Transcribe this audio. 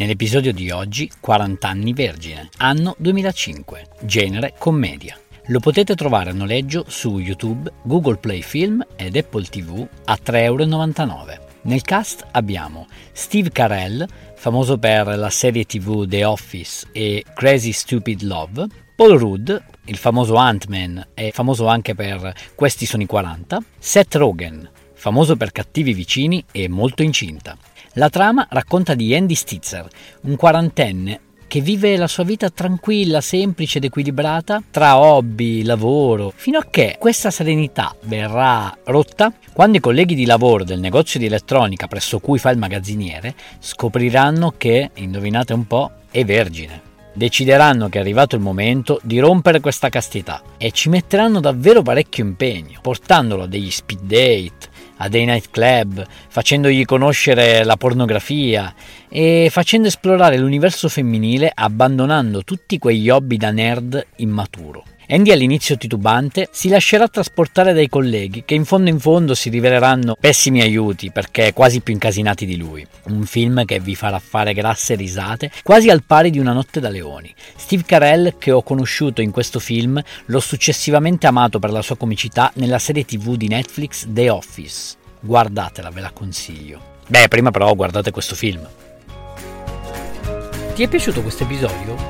Nell'episodio di oggi 40 anni Vergine, anno 2005, genere commedia. Lo potete trovare a noleggio su YouTube, Google Play Film ed Apple TV a 3,99 euro. Nel cast abbiamo Steve Carell, famoso per la serie TV The Office e Crazy Stupid Love, Paul Rudd, il famoso Ant-Man e famoso anche per Questi sono i 40, Seth Rogen, famoso per Cattivi vicini e molto incinta. La trama racconta di Andy Stitzer, un quarantenne che vive la sua vita tranquilla, semplice ed equilibrata tra hobby, lavoro, fino a che questa serenità verrà rotta quando i colleghi di lavoro del negozio di elettronica presso cui fa il magazziniere scopriranno che, indovinate un po', è vergine. Decideranno che è arrivato il momento di rompere questa castità e ci metteranno davvero parecchio impegno, portandolo a degli speed date, a dei nightclub, facendogli conoscere la pornografia e facendo esplorare l'universo femminile abbandonando tutti quegli hobby da nerd immaturo. Andy all'inizio titubante si lascerà trasportare dai colleghi che in fondo in fondo si riveleranno pessimi aiuti perché quasi più incasinati di lui. Un film che vi farà fare grasse risate quasi al pari di Una notte da leoni. Steve Carell che ho conosciuto in questo film l'ho successivamente amato per la sua comicità nella serie tv di Netflix The Office. Guardatela, ve la consiglio. Beh, prima però guardate questo film. Ti è piaciuto questo episodio?